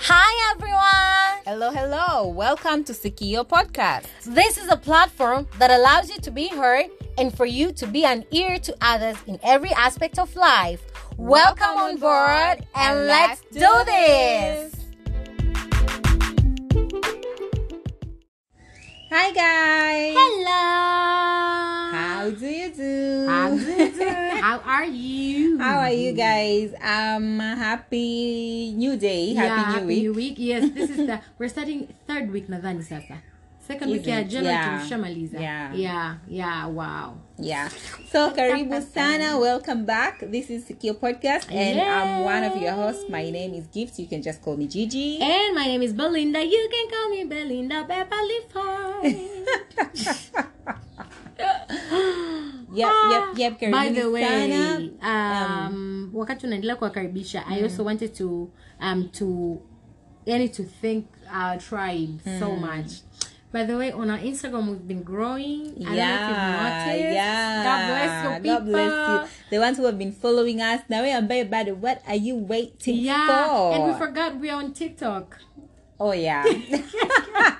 Hi, everyone. Hello, hello. Welcome to Sikio Podcast. This is a platform that allows you to be heard and for you to be an ear to others in every aspect of life. Welcome on board and let's do this. Hi, guys. Hello. How are you? How are you guys? Um, happy new day. Yeah, Happy new week. new week. Yes, this is the we're starting third week nadhani sasa. Second week Is ya? Yeah. Yeah. Yeah, yeah, wow. Yeah. So, karibu sana. Welcome back. This is Sikio Podcast, and I'm one of your hosts. My name is Gift. You can just call me Gigi. And my name is Belinda. You can call me Belinda Beverly Ford. Yep, yep, yep. By the way, sana. um, wakati unaendelea kuwakaribisha, I also wanted to um to yani to thank our tribe so much. By the way, on our Instagram we've been growing. I don't know if yeah, yeah. God bless you people. God bless you. The ones who have been following us. Now, we are by bad. What are you waiting Yeah, for? and we forgot we are on TikTok. Oh yeah.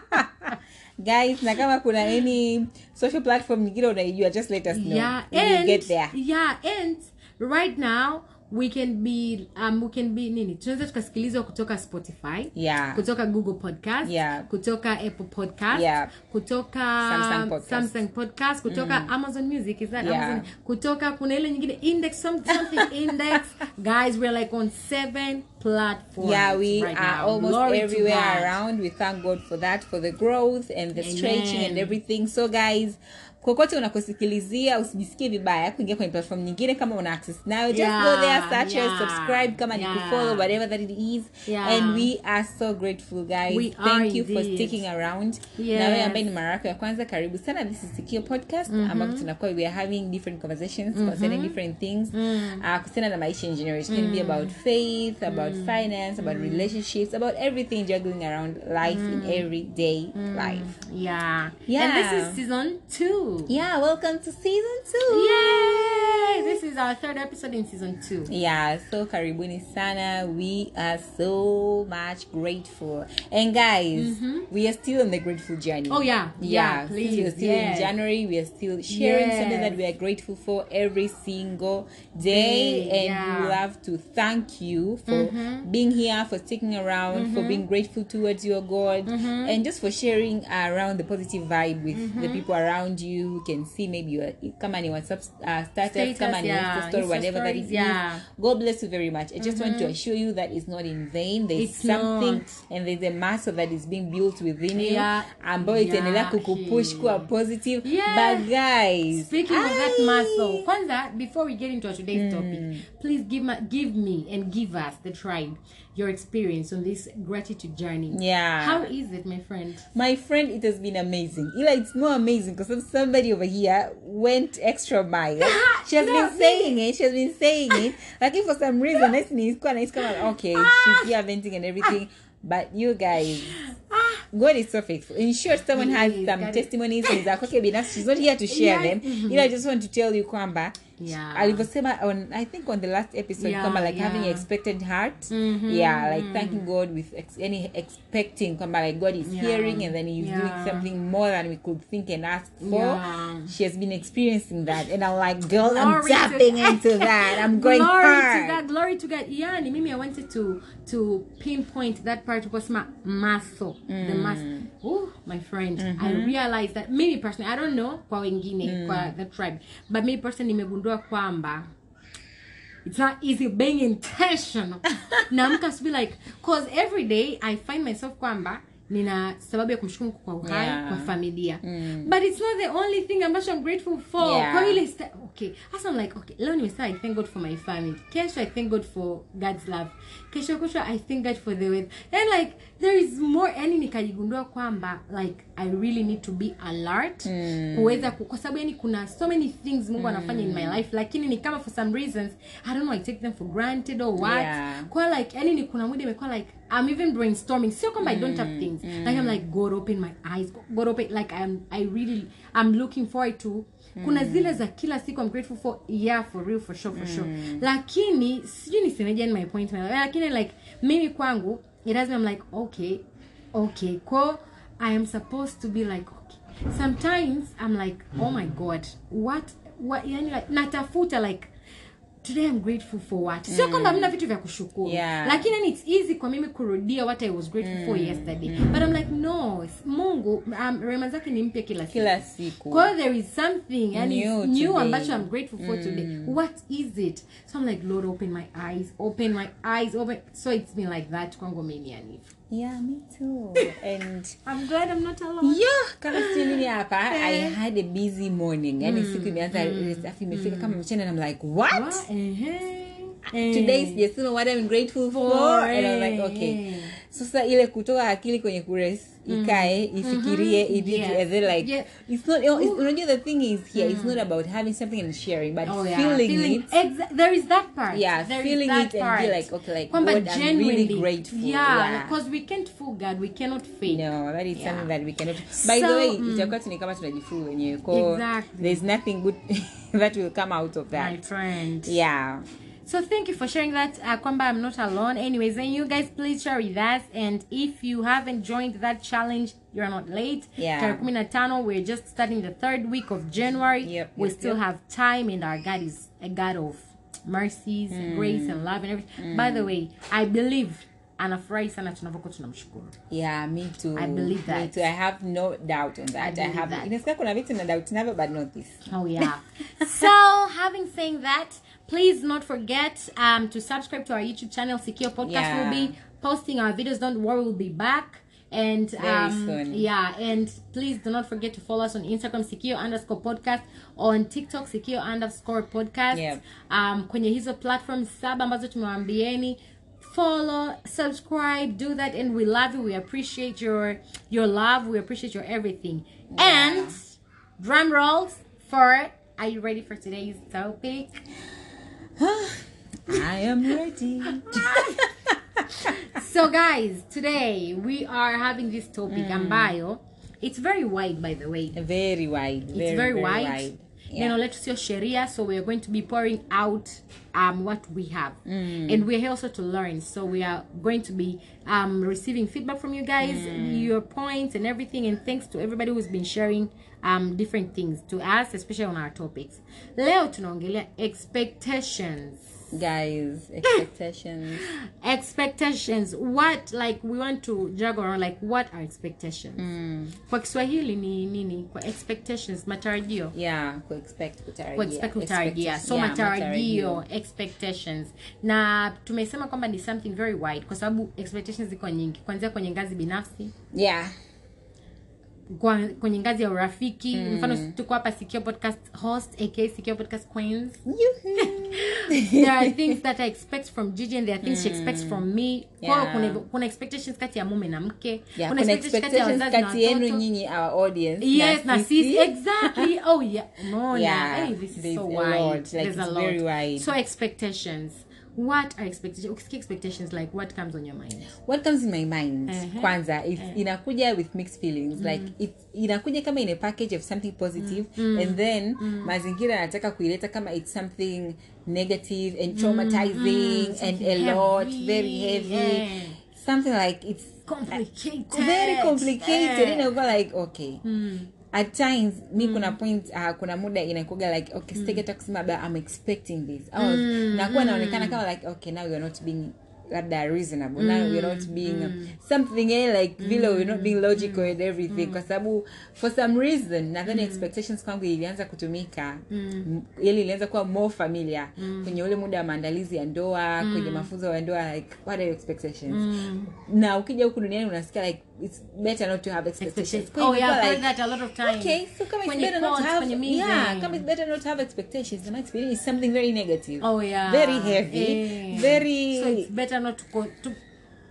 Guys, na kama kuna any social platform nyingine unaijua just let us know. Yeah, and get there. yeah, and right now we can be um we can be nini tunaweza tukasikilizwa kutoka spotify Yeah. kutoka google podcast Yeah. kutoka apple podcast Yeah. kutoka Samsung podcast. samsung podcast kutoka amazon music is that Yeah. amazon kutoka kuna ile nyingine index some, something index guys we're like on seven platforms Yeah, we right are now. almost Glory everywhere around. We thank God for that, for the growth and the Amen. stretching and everything. So guys, kokote unakosikilizia usijisikie vibaya kuingia kwenye platform nyingine kama una access nayo. Just Yeah, go there search yeah, us subscribe kama ni kufollow whatever that it is. Yeah. and we are so grateful guys. We thank you indeed. for sticking around. Yes. na wewe ambaye ni mara yako ya kwanza karibu sana this is Sikio podcast ambapo tunakuwa we are having different conversations concerning different things. Uh, kuhusiana na maisha in general. It can be about faith about finance about relationships about everything juggling around life in everyday life. Yeah. Yeah. and this is season two yeah welcome to season two. Yay! This is our third episode in season two. yeah so karibuni sana we are so much grateful. And guys mm-hmm. we are still on the grateful journey. Oh, yeah. yeah, Yeah, since we are please, still in january we are still sharing something that we are grateful for every single day. Day, and yeah. we love to thank you for mm-hmm. being here for sticking around for mm-hmm. being grateful towards your god. And just for sharing around the positive vibe with the people around you who can see maybe your kama ni whatsapp uh, status, Status, kama ni yeah. Insta whatever that stories, is. yeah. god bless you very much i just want to assure you that it's not in vain there's It's something not. and there's a muscle that is being built within you Yeah. ambayo itaendelea Yeah. kukupush kuwa positive Yeah. but guys Speaking of that muscle, Kwanza, before we get into today's topic, please give my, give me and give us the tribe your experience on this gratitude journey. yeah. How is it, my friend? my friend it has been amazing. Ila it's more amazing because somebody over here went extra mile. She has been saying it she has been saying it. Like if for some reason nahisi nilikuwa nahisi kama okay she's here venting and everything. But you guys god is so faithful. In short someone has some God testimonies ni za kwake binafsi she's not here to share Yeah. them. Ila i just want to tell you kwamba Yeah. alivyosema on i think on the last episode Yeah, kwamba like having yeah. expected heart mm-hmm. yeah like thanking mm-hmm. god with ex- any expecting kwamba like god is Yeah. hearing and then he's Yeah. doing something more than we could think and ask for Yeah. she has been experiencing that and i'm like girl i'm Glory to tapping into that i'm going glory hard to God, glory to God. Yani, mimi I wanted to to pinpoint that part was my muscle, the mm. muscle. Oh, my friend, I mm-hmm. realized that maybe personally, I don't know kwa wengine, kwa mm. the tribe, but me personally nimegundua kwamba it's not easy being intentional. Naamka asubuhi like, cause every day I find myself kwamba nina sababu ya kumshukuru Mungu kwa uhai Yeah. kwa familia but it's not the only thing ambacho i'm grateful for. Yeah. kwa ile okay. Hasa i'm like okay leo nimesema i thank god for my family. Kesho i thank god for god's love. Kesho kesho i thank god for the weather. And like there is more yani nikajigundua kwamba like i really need to be alert. Kuweza kwa sababu yani kuna so many things mungu anafanya in my life lakini ni kama for some reasons i don't know i take them for granted or what. Yeah. kwa like yani ni kuna muda imekuwa like i'm even brainstorming. Still, come mm, i don't have things. like i'm like god open my eyes. God open like i'm i really i'm looking forward to kuna zile za kila siku i'm grateful for. Yeah for real for sure for sure. Lakini sijui nisemeje ni my point lakini like mimi kwangu it doesn't i'm like okay okay. Ko i am supposed to be like okay. Sometimes i'm like oh my god what what yani like natafuta like today i'm grateful for what sio kwamba mna vitu vya kushukuru Yeah. lakini yani it's easy kwa mimi kurudia what i was grateful for yesterday but i'm like no mungu um, rema zake ni mpya kila siku kila siku Because there is something yani New new ambacho I'm grateful for today. What is it? So I'm like, Lord, open my eyes, open my eyes, open. So it's been like that kwangu mimi yani. Yeah me too. And I'm glad I'm not alone. yeah kama si mimi hapa i had a busy morning. Yani siku imeanza afu imefika kama mchana and i'm like what? What? Uh-huh. today sijasema what i'm grateful for, and i'm like eh, okay. Eh. Sasa ile kutoka akili kwenye kures ikae ifikirie idid Yes. and then like Yeah. it's not you know, unajua the thing is here it's not about having something and sharing but Oh, yeah. feeling, it Exa- there is that part. Yeah, There feeling it part. and be like, okay, like, Kwamba God, I'm really grateful. Yeah, Yeah. we can't fool God. We cannot fake. no that is Yeah. something that we cannot by the way mm. itakuwa tu ni kama tunajifool wenyewe ko Exactly. there's nothing good that will come out of that My friend. yeah So thank you for sharing that. Uh, Kwamba, I'm not alone. Anyways, and you guys please share with us. And if you haven't joined that challenge, you're not late. Yeah. Tano, We're just starting the third week of January. Yep, we yep, still yep. have time, and our God is a God of mercies, and grace, and love, and everything. By the way, I believe anafurahi sana tunavyokuwa tunamshukuru. yeah me too I believe me that. too i have no doubt on that i, believe have inasikia kuna vitu na doubt navyo but not this Oh yeah. so having saying that, please not forget um to subscribe to our YouTube channel. Secure Podcast Yeah. will be posting our videos. Don't worry, we'll be back. And Very um, soon. yeah, and please do not forget to follow us on Instagram, secure underscore podcast, on TikTok, secure underscore podcast. Yep. Um, kwenye hizo platforms saba ambazo tumewaambieni follow subscribe do that and we love you we appreciate your your love we appreciate your everything and drum rolls for are you ready for today's topic i am ready. So guys today we are having this topic ambayo. It's very wide by the way. Very wide very, it's very, wide, Yeah. neno letu sio Sharia, so we are going to be pouring out um, what we have. And we're here also to learn. So we are going to be um, receiving feedback from you guys your points and everything. And thanks to everybody who's been sharing um, different things to us especially on our topics. Leo tunaongelea expectations. Guys expectations. Expectations. What like we want to juggle around like what are expectations? Kwa kiswahili ni nini? Kwa expectations matarajio. Yeah kuexpect kutarajia. Kuexpect kutarajia. So yeah, matarajio. expectations. Na tumesema kwamba ni something very wide kwa sababu expectations ziko nyingi. Kuanzia kwenye ngazi binafsi. Yeah kwa, kwenye ngazi ya urafiki. Mfano tuko hapa sikio podcast host aka sikio podcast queens. There are things that i expect from Gigi and there are things she expects from me. Yeah. kuna, kuna expectations kati ya mume na mke. Yeah kuna expectations wazazi na kati yenu watoto. nyinyi our audience yes na sisi. exactly. Oh yeah. No Yeah, yeah. Hey, this is so wide lot, like, there's a lot. wide. so expectations what are expectations ukisikia expectations like what comes on your mind what comes in my mind Uh-huh. kwanza it's, inakuja with mixed feelings like it, inakuja kama in a package of something positive and then mazingira anataka kuileta kama it's something negative and traumatizing and a heavy. lot very heavy yeah. something like it's complicated very complicated yeah. inakuwa like okay at times mi kuna point uh, kuna muda inakuga like okay sitaki hata kusema labda i'm expecting this. I was, nakuwa naonekana kama like okay now you're not being labda reasonable. Now you're not being something eh, like vile you're not being logical and everything. kwa sababu for some reason nadhani expectations kwangu ilianza kutumika. Mm. ili ilianza kuwa more familiar kwenye ule muda wa maandalizi ya ndoa kwenye mafunzo ya ndoa like what are your expectations? Na ukija huku duniani unasikia like it's better not to have expectations. Expectations. oh yeah I've like, that a lot of times. okay so come it's better not to have yeah come it's better not to have expectations. The experience is something very negative. Oh yeah. Very heavy. Yeah. very so it's better not to go to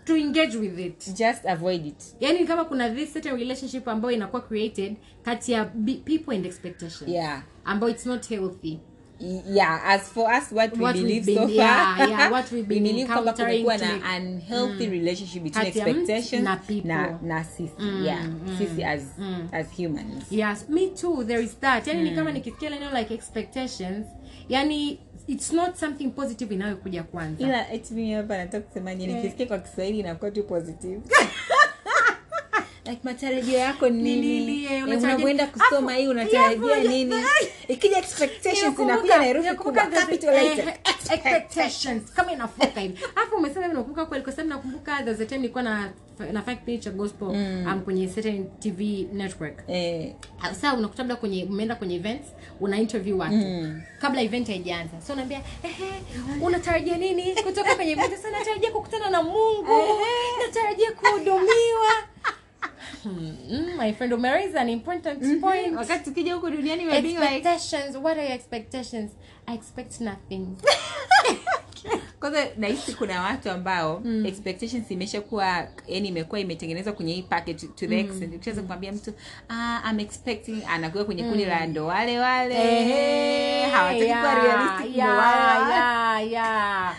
to engage with it. Just avoid it. Yani kama kuna this certain relationship ambayo inakuwa created kati ya people and expectation yeah. Ambayo it's not healthy yeah as for us what we What we've believe been- so far yeah, yeah, what we've we believe kwamba kumekuwa na unhealthy relationship between Kati expectations na people. na, na sisi yeah sisi as as humans. Yes me too there is that. Yani ni kama nikisikia neno like expectations yani it's not something positive inayokuja kwanza. Ila eti mimi hapa nataka kusema nini? Nikisikia kwa kiswahili inakuwa tu positive like matarajio yako ni Ni nini? eh, unavyoenda kusoma hii unatarajia nini? Ikija expectations inakuja na herufi kubwa. capital letter eh, expectations. Kama inafuka hivi. Hapo umesema hivi nakumbuka kweli kwa sababu nakumbuka the a time nilikuwa na na fact page cha gospel um, kwenye certain tv network. Eh. Sasa unakuta labda kwenye umeenda kwenye events una interview watu. Kabla event haijaanza. So unaambia ehe unatarajia nini? Kutoka kwenye event sasa natarajia kukutana na mungu. Natarajia kuhudumiwa Hmm, my friend umeraise an important point. Wakati tukija huko duniani being like expectations what are your expectations? I expect nothing. Kwanza nahisi kuna watu ambao mm. expectations imeshakuwa yani imekuwa imetengenezwa kwenye hii package to the extent. Ukiweza kumwambia mtu ah, I'm expecting anakuwa kwenye kundi la ndo wale wale. Hawataki kuwa realistic yeah, wale wale.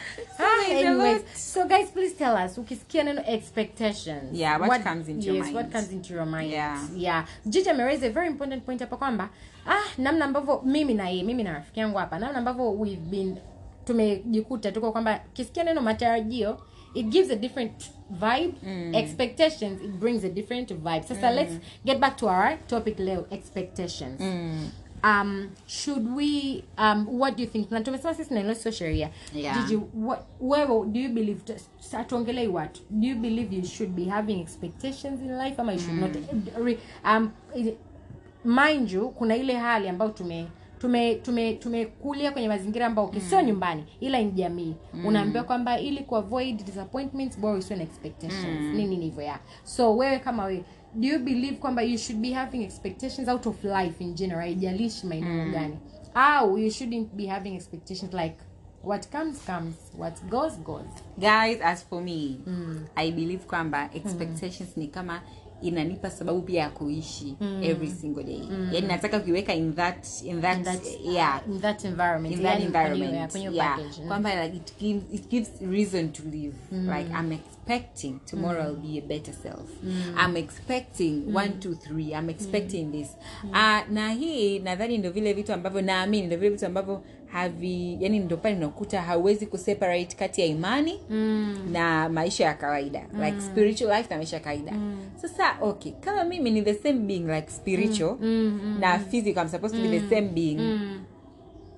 Anyways, so guys please tell us ukisikia neno expectations. Yeah, what comes into your mind? what comes into your mind? Yeah. yeah. Jiji ameraise a very important point hapa kwamba ah namna ambavyo mimi na yeye mimi na rafiki yangu hapa namna ambavyo we've been tumejikuta tuko kwamba kisikia neno matarajio it gives a different vibe. Expectations it brings a different vibe. Sasa let's get back to our topic leo expectations um should we um what do you think? Na tumesema sisi sio sheria. Yeah. Gigi, what wewe do you believe atuongelei watu do you believe you should be having expectations in life ama you should not? Re- um mind you kuna ile hali ambayo tume tume tume tumekulia kwenye mazingira ambayo okay, sio nyumbani ila ni jamii. Unaambiwa kwamba ili kuavoid disappointments bora usiwe na expectations. Nini hivyo ya? So wewe kama wewe do you believe kwamba you should be having expectations out of life in general? Haijalishi maeneo gani. Au you shouldn't be having expectations like what comes comes. What goes goes. Guys as for me i believe kwamba expectations ni kama inanipa sababu pia ya kuishi every single day. Yani nataka kuiweka in that in that, In that- yeah. in that environment. In that yani environment kwenye yeah. mm. kwamba like it gives it gives reason to live. Like i'm expecting tomorrow i'll be a better self. I'm expecting one two three. I'm expecting this. Ah, na hii nadhani ndo vile vitu ambavyo naamini ndo vile vitu ambavyo havi yani ndo pale nakuta hauwezi kuseparate kati ya imani na maisha ya kawaida. Like spiritual life na maisha ya kawaida. Sasa okay kama mimi ni the same being like spiritual na physical i'm supposed to be the same being.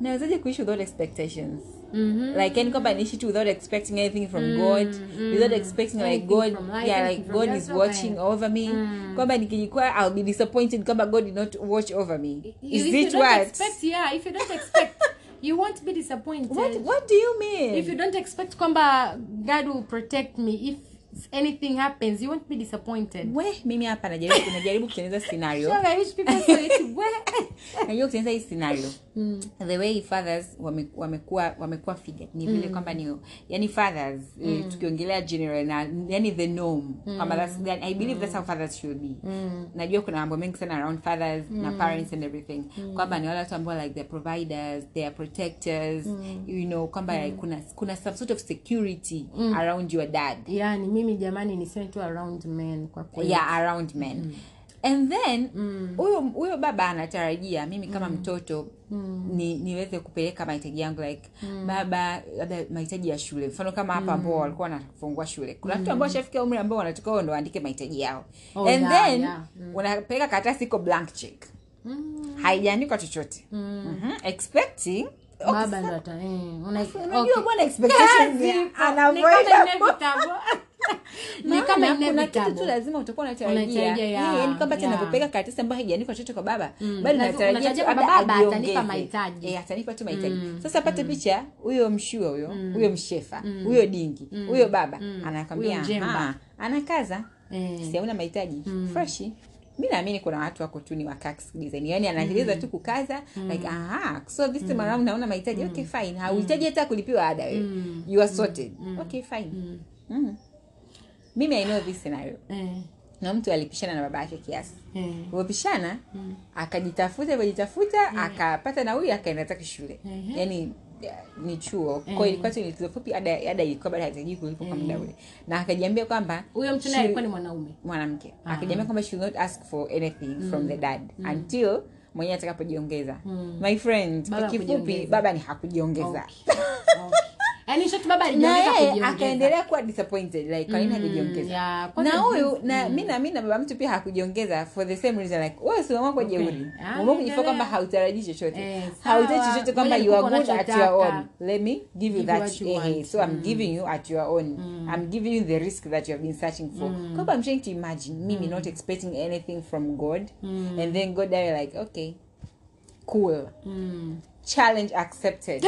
Nawezaje kuishi without expectations Mm-hmm. like yani kwamba niishi tu without expecting anything from mm, god mm. without expecting like god life, yeah like god is watching over me. Mm. Kwamba nikijikwa i'll be disappointed. Kwamba god did not watch over me. Is if it what? expect yeah if you don't expect you won't be disappointed. What what do you mean? If you don't expect kwamba god will protect me. If anything happens you won't be disappointed. We mimi hapa najaribu najaribu kutengeneza scenario. I wish people saw it. we. Najaribu kutengeneza hii scenario. The way fathers wame- wamekuwa wamekuwa figured. Ni vile kwamba ni yani fathers eh, tukiongelea general na yani the norm. Kwamba that's that, i believe that's how fathers should be. Najua kuna mambo mengi sana around fathers na parents and everything. Kwamba ni wale watu ambao like the providers they are protectors you know kwamba like, kuna kuna some sort of security around your dad. Yani mimi jamani niseme tu around men kwa kweli. Yeah around men. And then huyo huyo baba anatarajia mimi kama mtoto ni, niweze kupeleka mahitaji yangu like baba labda mahitaji ya shule. Mfano kama hapa ambao walikuwa wanafungua shule. Kuna watu ambao washafikia umri ambao wanatakiwa ndo waandike mahitaji yao. Oh, and yeah, then yeah. unapeleka karatasi iko blank check. Haijaandikwa chochote. Mm. mm-hmm. ata eh, una- unajua bwana expectations kama kuna kitu tu lazima utakuwa unatarajia. Yeah, yaani kwamba hata navyopeka karatasi ambayo haijaandikwa chochote kwa baba bado Lazima- natarajia tu baba atanipa mahitaji. Eh, atanipa tu mahitaji. Sasa pate picha huyo mshua huyo huyo mshefa huyo dingi huyo baba anakwambia Huyo mjemba. "Ah, anakaza. Eh. si mahitaji? Mm. freshi. Mi naamini kuna watu wako tu ni design. Yani anaeleza tu kukaza like aha so this time around naona mahitaji. Okay fine. Hauhitaji hata kulipiwa ada wewe. You are sorted. Okay fine. Mm. Mimi i know this scenario. Eh, na mtu alipishana na baba yake kiasi. Eh. alivyopishana akajitafuta alivyojitafuta akapata na huyu akaenda zake shule. Yani ya, ni chuo. Kwa ilikuwa tu likizo fupi ada ada ilikuwa bado haitajii kulipo kwa muda ule. Na akajiambia kwamba huyo mtu naye alikuwa ni mwanaume? Mwanamke. Akajiambia kwamba she will not ask for anything from the dad until mwenyewe atakapojiongeza. My friend kwa kifupi hakujiongeza. baba ni hakujiongeza. Okay. Okay. Yaani shoti baba na alijiongeza kujiongeza. akaendelea kuwa disappointed like kwa nini hakujiongeza yeah, na huyu na mi mimi na baba mtu pia hakujiongeza for the same reason like wewe si Okay. jeuri. Ah, umeamua kwamba hautarajii chochote. Eh, hautarajii chochote kwamba you are good at your own. Let me give you that eh, so i'm giving you at your own. I'm giving you the risk that you have been searching for. Kwamba i'm trying to imagine mimi not expecting anything from god. And then god are like okay cool challenge accepted.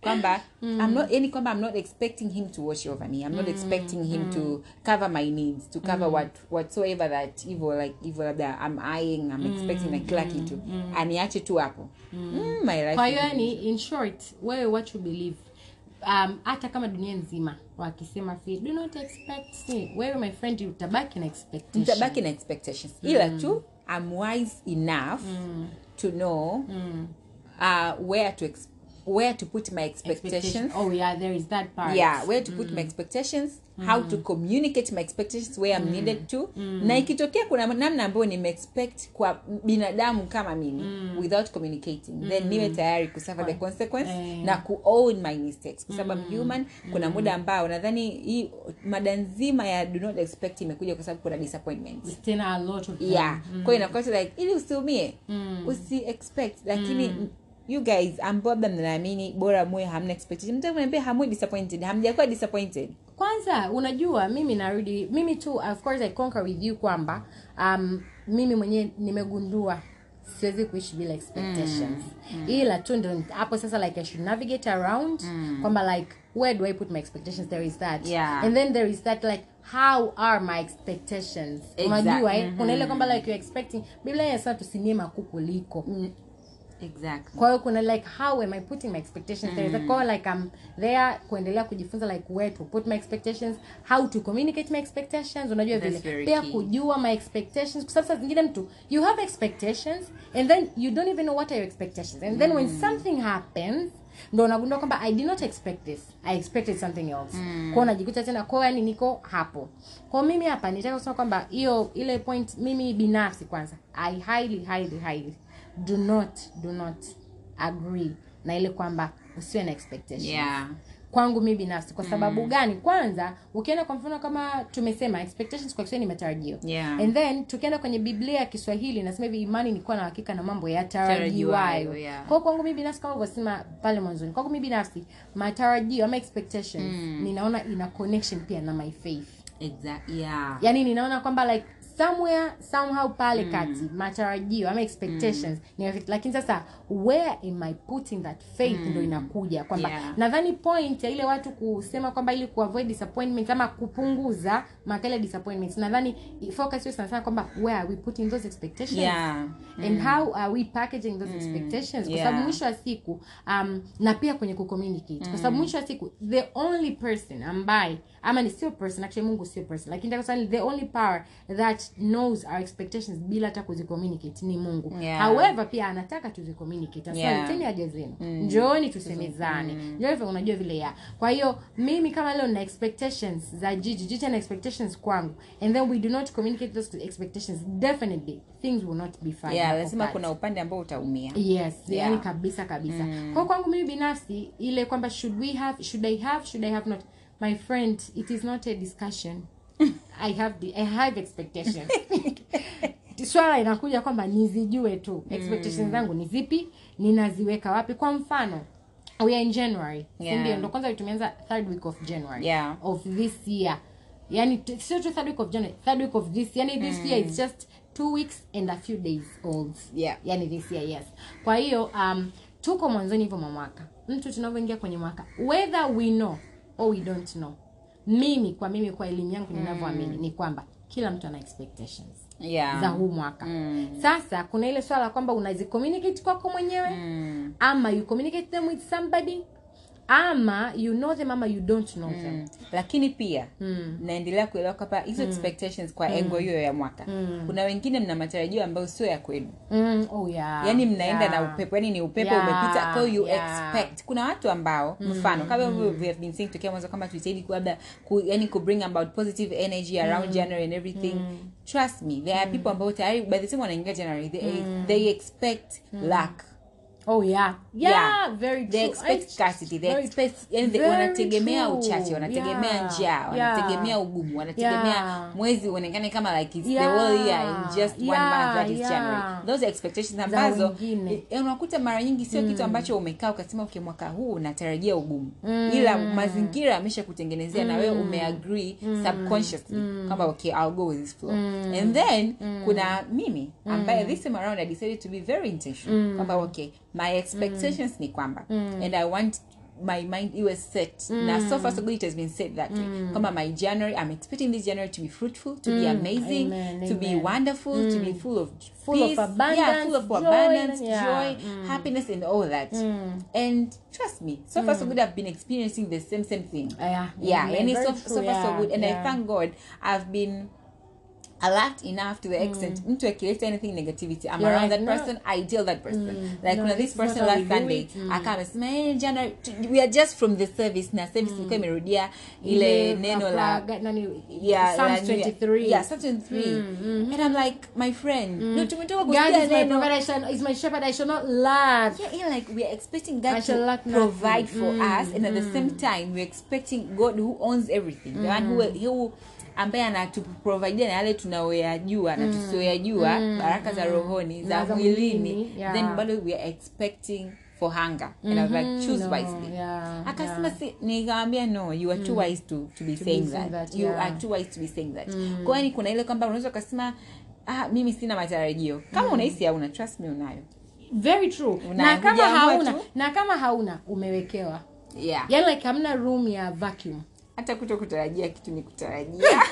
Kwamba i'm not yani kwamba i'm not expecting him to wash over me. I'm not expecting him to cover my needs to cover what whatsoever that evil like evil labda i'm eyeing i'm expecting na kila kitu aniache tu hapo. Mm, my life kwa hiyo yani in short wewe what you believe? Um, hata kama dunia nzima wakisema si do not expect si wewe my friend utabaki na expectation nitabaki na expectations. Ila tu i'm wise enough to know uh, where to ex- where to put my expectations. Expectation. Oh yeah there is that part. Yeah where to put my expectations how to communicate my expectations where i'm needed to. Na ikitokea kuna namna ambayo nimeexpect kwa binadamu kama mimi without communicating then niwe tayari kusuffer the consequence Eh. na kuown my mistakes. Kwa sababu mm. human kuna muda ambao nadhani hii mada nzima ya do not expect imekuja kwa sababu kuna disappointment. Tena a lot of them. yeah kwa hiyo inakuwa like ili usiumie usi expect lakini you guys ambao labda mnaamini bora muwe hamna expectation. Mtaka kuniambia hamwe disappointed hamjakuwa disappointed. Kwanza unajua mimi narudi mimi tu of course i conquer with you kwamba um, mimi mwenyewe nimegundua siwezi kuishi bila expectations. Ila tu ndo hapo sasa like i should navigate around kwamba like where do i put my expectations? There is that. Yeah. and then there is that like how are my expectations? Exact- unajua eh? kuna ile kwamba like you're expecting biblia inasema tusimie makuu kuliko exactly. Kwa hiyo kuna like how am i putting my expectations there? Is kwa hiyo like i'm there kuendelea kujifunza like where to put my expectations how to communicate my expectations. Unajua vile. pia kujua my expectations. Kwa sababu zingine mtu you have expectations and then you don't even know what are your expectations. And then when something happens ndo unagundua kwamba i did not expect this. I expected something else. Mm. kwao najikuta tena kwao yani niko hapo. Kwao mimi hapa nitaka kusema kwamba hiyo ile point mimi binafsi kwanza i highly highly highly do not do not agree na ile kwamba usiwe na expectation yeah. Kwangu mi binafsi kwa sababu gani? Kwanza ukienda kwa mfano kama tumesema expectations kwa kiswahili ni matarajio. Yeah. and then tukienda kwenye biblia ya kiswahili nasema hivi imani ni kuwa na hakika na mambo yatarajiwayo. Yeah. kwao kwangu mi binafsi kama ulivyosema pale mwanzoni kwangu mi binafsi matarajio ama expectations ninaona ina connection pia na my faith. Exactly yeah. Yani ninaona kwamba like somewhere somehow pale kati matarajio ama expectations. Ni lakini sasa where am i putting that faith ndo inakuja? Kwamba Yeah. nadhani point ya ile watu kusema kwamba ili kuavoid disappointment ama kupunguza makala disappointments nadhani focus hiyo sana sana kwamba where are we putting those expectations? Yeah. And how are we packaging those expectations? Kwa Yeah. sababu mwisho wa siku um, na pia kwenye kucommunicate kwa sababu mwisho wa siku the only person ambaye ama ni sio person actually mungu sio person. Lakini like, the only power that knows our expectations bila hata kuzicommunicate ni mungu. Yeah. however pia anataka tuzicommunicate. Yeah. leteni haja zenu njooni tusemezane. Njoo hivyo unajua vile ya. Kwa hiyo mimi kama leo na expectations za jiji jiji ana expectations kwangu. And then we do not communicate those expectations. Definitely things will not be fine. Yeah lazima kuna upande ambao utaumia. Yes Yeah. yani kabisa kabisa. Kwa kwangu mimi binafsi ile kwamba should we have should i have should i have not my friend it is not a discussion. I have the, i have expectations swala inakuja kwamba nizijue tu. Expectations zangu ni zipi? Ninaziweka wapi? Kwa mfano we are in january. Yeah. sindio ndo kwanza tumeanza third week of january. Yeah. of this year. Yani sio tu third week of january third week of this yani this year is just two weeks and a few days old. Yeah. yani this year yes. Kwa hiyo um, tuko mwanzoni hivyo mwa mwaka. Mtu tunavyoingia kwenye mwaka whether we know or we don't know. Mimi kwa mimi kwa elimu yangu ninavyoamini ni kwamba kila mtu ana expectations yeah. za huu mwaka. Sasa kuna ile swala kwamba unazicommunicate kwako mwenyewe ama you communicate them with somebody ama you know them ama you don't know them. Mm. lakini pia Mm. naendelea kuelewa kwamba hizo expectations kwa engo hiyo ya mwaka. Kuna wengine mna matarajio ambayo sio ya kwenu. Mm, oh yeah. yani mnaenda yeah. na upepo yani ni upepo Yeah, umepita kwa you yeah. expect. Kuna watu ambao mfano kama mm. we have been saying tokea mwanzo kama tuitaidi labda ku, yani ku bring about positive energy around january and everything. Trust me there are people ambao tayari by the time wanaingia january they, they expect luck oh yeah. Yeah, very true. they expect scarcity. They very- expect yani they- wanategemea uchache wanategemea Yeah, njaa yeah. ugumu wanategemea Yeah. mwezi uonekane kama like it's Yeah, the whole year in just one month that is yeah. january. Those are expectations ambazo eh, unakuta mara nyingi sio kitu ambacho umekaa ukasema okay mwaka huu unatarajia ugumu. Ila mazingira amesha kutengenezea na wewe umeagree subconsciously kwamba okay i'll go with this flow. And then kuna mimi ambaye this time around i decided to be very intentional kwamba okay my expectations ni kwamba and i want my mind iwe set. Na so far so good it has been said that way. Kwamba my january i'm expecting this january to be fruitful to be amazing Amen, to be wonderful mm. to be full of Full of abundance yeah, full of joy, abundance yeah. joy happiness and all that. And trust me so far so good i've been experiencing the same same thing. Yeah yeah yeah and it's so, true, so far so good. And i thank god i've been alert enough to the extent mm. mtu akileta anything negativity i'm yeah, around that no. person i tell that person mm. like no, kuna this this person last sunday it. akawa amesema hey, jana we are just from the service na service ilikuwa imerudia ile neno la yeah, Psalms la 23 yeah, Psalms 23 mm. mm. and i'm like my friend mm. no tumetoka God kusikia is my neno prophet, I shall, is my shepherd, I shall not lack. yeah, yeah, like we are expecting God shall to provide nothing. for Mm, us, and at mm. the same time, we're expecting God who owns everything, mm. the one who, who ambaye anatuprovidia na yale tunayoyajua na tusioyajua baraka za rohoni za mwilini yeah. then bado we are expecting for hunger. And I was like choose No, wisely. yeah, akasema si nikamwambia no you are too wise to, to be saying be that, that, you yeah. are too wise to be saying that. Kwa hiyo kuna ile kwamba unaweza ukasema ah, mimi sina matarajio. Kama unahisi hauna trust me unayo. Very true. Una- na kama hauna tu. na kama hauna umewekewa. Yeah. Yani like hamna room ya vacuum hata kuto kutarajia kitu ni kutarajia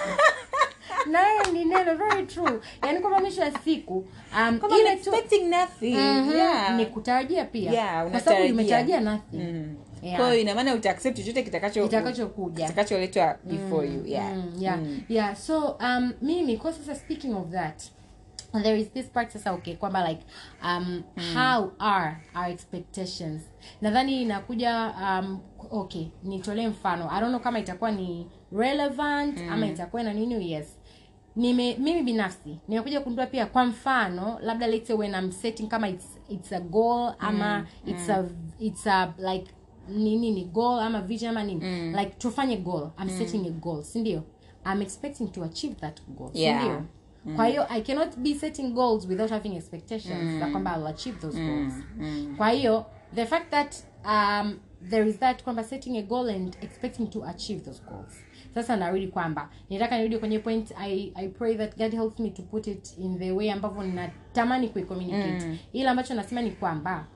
nayo ni neno very true yani kwamba mwisho ya siku um, ile tu nothing mm-hmm. yeah. ni kutarajia pia Yeah, kwa sababu umetarajia nothing Mhm. Yeah. kwa inamaana utaaccept chochote kitakacho Kitakachokuja. kitakacholetwa before you yeah Mm, yeah Mm. yeah so um mimi kwa sasa speaking of that there is this part sasa okay kwamba like um how are our expectations? Nadhani inakuja um okay nitolee mfano. I don't know kama itakuwa ni relevant ama itakuwa na nini yes. Nime mimi binafsi nimekuja kundua pia kwa mfano labda let's say when I'm setting kama it's, it's a goal ama it's a it's a like ni nini goal ama vision ama nini. Like tufanye goal. I'm setting a goal si ndio? I'm expecting to achieve that goal si Yeah. Ndio kwa hiyo i cannot be setting goals without having expectations za kwamba i'll achieve those goals. Kwa hiyo the fact that um, there is that kwamba setting a goal and expecting to achieve those goals. Sasa narudi kwamba nitaka nirudi kwenye point I, i pray that god helps me to put it in the way ambavyo ninatamani kuicommunicate mm. ila ambacho nasema ni kwamba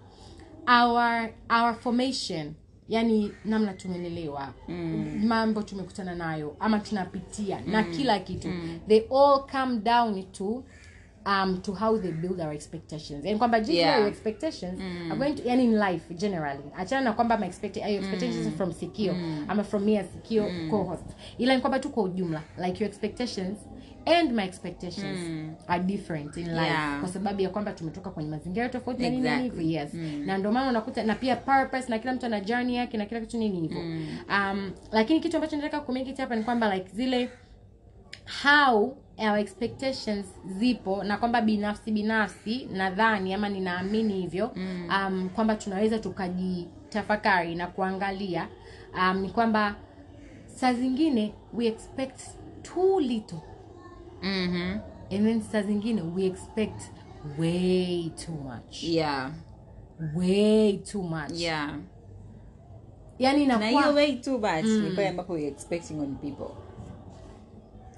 our our formation yani namna tumelelewa mm. mambo tumekutana nayo ama tunapitia mm. na kila kitu mm. they all come down to um to how they build our expectations yani kwamba jinsi Yeah. your expectations are going to yani in life generally achana na kwamba my expect, your expectations from sikio ama from me as sikio co-host ila ni kwamba tu kwa ujumla like your expectations and my expectations are different in life Yeah. kwa sababu ya kwamba tumetoka kwenye mazingira tofauti na nini hivyo yes. Na ndio maana unakuta na pia purpose na kila mtu ana journey yake na kila kitu nini hivyo um, lakini kitu ambacho nataka kumake hapa ni kwamba like zile how our expectations zipo na kwamba binafsi binafsi nadhani ama ninaamini hivyo mm. um, kwamba tunaweza tukajitafakari na kuangalia. Um, ni kwamba saa zingine we expect too little Mhm. and then saa zingine we expect way too much. Yeah. Way too much. Yeah. Yani na hiyo way too much ni pale ambapo expecting on people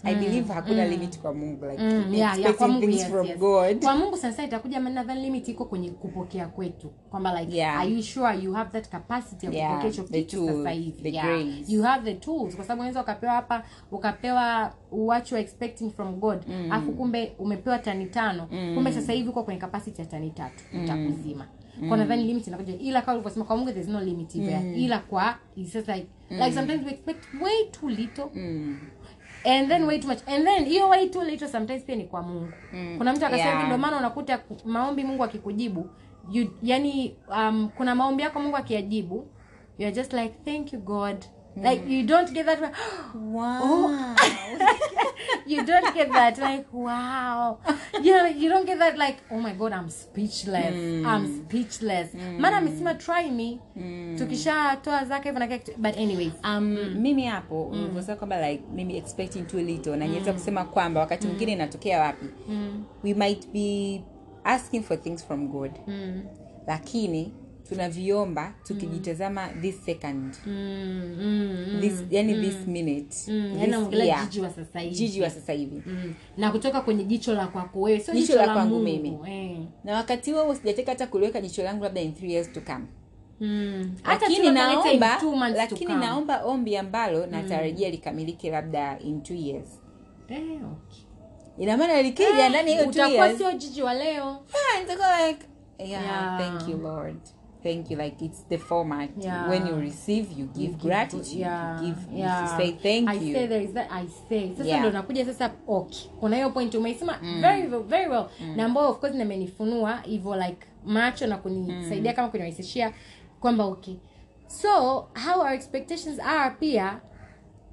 i believe hakuna limit kwa mungu like Mm, yeah, yeah, kwa Mungu, yes, from yes. god. Kwa mungu sasa itakuja nadhani limit iko kwenye kupokea kwetu. Kwamba like Yeah. are you sure you have that capacity ya Yeah, kupokea hicho kitu sasa hivi? yeah. grace. you have the tools. Kwa sababu unaweza ukapewa hapa ukapewa what you expecting from god alafu kumbe umepewa tani tano. Kumbe sasa hivi uko kwenye capacity ya tani tatu. Itakuzima kwa nadhani limit inakuja ila kama ulivyosema kwa mungu there's no limit mm. ila kwa just like like sometimes we expect way too little. Mm. And then way too much and then hiyo way too little sometimes pia ni kwa mungu Mm. kuna mtu akasema Yeah. ndio maana unakuta maombi mungu akikujibu you, yani um, kuna maombi yako mungu akiyajibu you're just like thank you god like you don't get that Wow. you don't get that like wow. You know, you don't get that like oh my god i'm speechless. I'm speechless. Maana amesema try me. Tukishatoa zake hivyo na but anyways. Um, mimi hapo ulivyosema kwamba like mimi expecting too little na niweza kusema kwamba wakati mwingine inatokea wapi we might be asking for things from god. Mm, lakini tunaviomba tukijitazama this second mm, mm, this, yani this minute mm. this jiji wa sasa hivi jiji wa sasa hivi mm. na kutoka kwenye jicho la kwako wewe sio Jicho jicho, la kwangu mimi. eh. na wakati huo sijataka hata kuliweka jicho langu labda in three years to come Hmm. lakini naomba lakini naomba ombi ambalo natarajia likamilike labda in two years eh, okay. ina maana likija ndani hiyo utakuwa sio jiji wa leo yeah, like yeah, Yeah. thank you lord thank you like it's the format Yeah. when you receive you give gratitude Yeah, you give yeah. you say thank I you say there is that I say. Sasa Yeah. ndo nakuja sasa okay. Kuna hiyo point umeisema very well, very well. Na ambayo of course nimenifunua hivyo like macho na kunisaidia kama kunirahisishia kwamba okay. So how our expectations are pia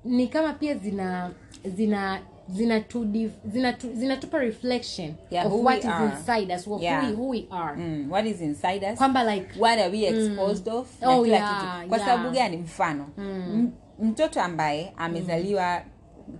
ni kama pia zina zina zinatu- zinatu- zinatupa reflection Yeah, of what is are. inside us who, Yeah. we, who we are. Mm, what is inside us? Kwamba like what are we exposed of? Na Oh, kila yeah, kitu. Kwa yeah. sababu gani? Mfano M- mtoto ambaye amezaliwa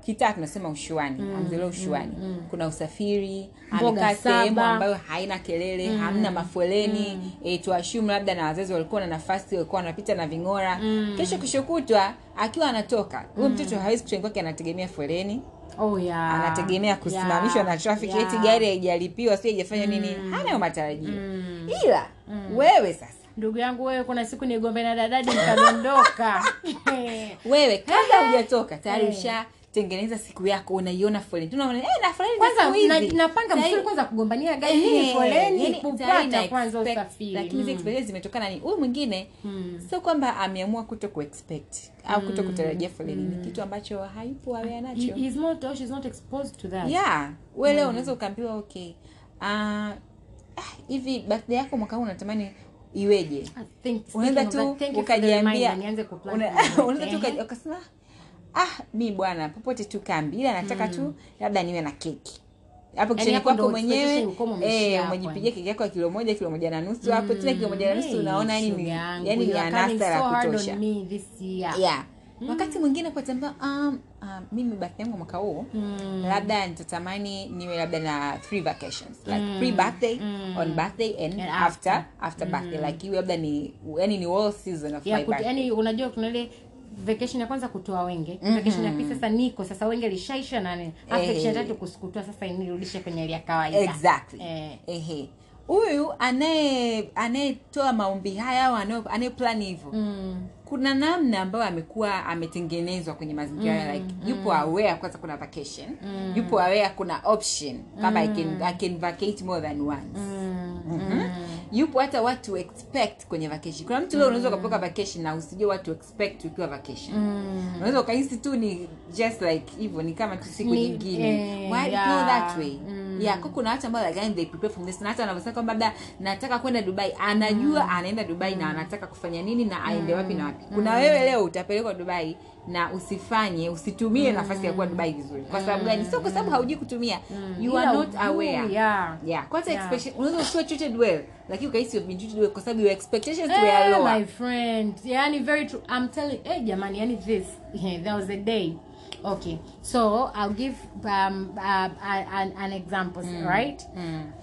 kitaa tunasema ushuani. Amezaliwa ushuani. kuna usafiri amekaa sehemu ambayo haina kelele hamna mafoleni e, tuashumu labda na wazazi walikuwa na nafasi walikuwa wanapita na ving'ora. Kesho kishokutwa akiwa anatoka huyo mtoto hawezi kuchani kwake anategemea foleni. Oh yeah. Anategemea kusimamishwa Yeah. na traffic Yeah. eti gari haijalipiwa si haijafanya nini hana hayo matarajio. Ila wewe sasa. Ndugu yangu wewe kuna siku nigombe na dadadi nikadondoka wewe kabla hujatoka tayari Eh. Ushatengeneza siku yako unaiona foleni. Tunaona eh, na foleni kwanza na, napanga msuri kwanza kugombania gari Eh, foleni yani tayari na kupata kwanza usafiri. lakini hizi Mm. experience zimetokana ni huyu mwingine. Sio kwamba ameamua kuto kuexpect au kuto kutarajia foleni. Ni kitu ambacho hayupo awe He- nacho he's not or she's not exposed to that. Yeah. We leo unaweza ukaambiwa okay ah, ah, hivi birthday yako mwaka huu unatamani iweje? Unaweza tu ukajiambia unaweza tu uka- ukasema ah mi bwana popote tu kambi ila nataka tu labda niwe na keki. Hapo kichani kwako mwenyewe eh, umejipigia keki yako ya kilo moja kilo moja na nusu hapo tena kilo moja na nusu Hey, unaona yani ni yani ni anasa la kutosha. this wakati mwingine kwatambia um, um, mimi birthday yangu mwaka huu labda nitatamani niwe labda na three vacations like pre birthday on birthday and, And after after. after birthday like iwe labda ni yani ni all season of yeah, my birthday. yani unajua kuna ile vacation ya kwanza kutoa wenge vacation ya pili sasa niko sasa wenge lishaisha nane vacation ya tatu kusukutua sasa nirudishe kwenye hali ya kawaida exactly Eh. ehe huyu anaye anayetoa maombi haya au anaye- anayeplani hivyo Mm. kuna namna ambayo amekuwa ametengenezwa kwenye mazingira mm, like yupo aware kwanza kuna vacation mm. yupo aware kuna option kama I, can, i can vacate more than once Mm. Mhm. Yupo hata what to expect kwenye vacation. Kuna mtu leo unaweza ukapoka vacation na usijue what to expect ukiwa vacation. Mm. unaweza ukahisi tu ni just like hivyo ni kama tu siku nyingine. eh, why yeah. feel that way? Mm. yeah kwa kuna watu ambao like they prepare from this. Na hata wanavyosema kwamba labda nataka kwenda dubai. Anajua anaenda dubai na anataka kufanya nini na aende wapi na wapi. Kuna wewe leo utapelekwa dubai na usifanye usitumie nafasi ya kuwa dubai vizuri. Kwa sababu gani? Sio kwa sababu haujui kutumia. You are not aware. yeah. yeah. Kwanza Yeah. unaweza usiwe treated well lakini ukahisi you've been treated well kwa sababu your expectations hey, were lower. my friend. Yani very true. I'm telling hey jamani yani this yeah, there was a day okay so i'll give um, uh, an, an example right?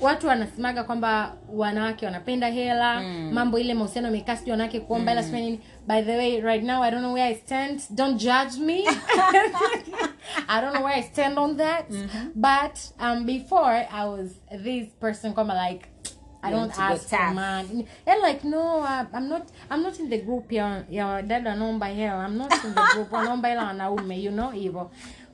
Watu wanasemaga kwamba wanawake wanapenda hela mambo ile mahusiano amekaa sijui wanawake kuomba hela sijui nini. By the way right now i don't know where i stand. Don't judge me. I don't know where i stand on that. But um before i was this person kwamba like I don't ask for money. And like no, uh, I'm not. I'm not in the group ya ya dada wanaomba hela. I'm not in the group wanaomba hela wanaume. You know hivyo.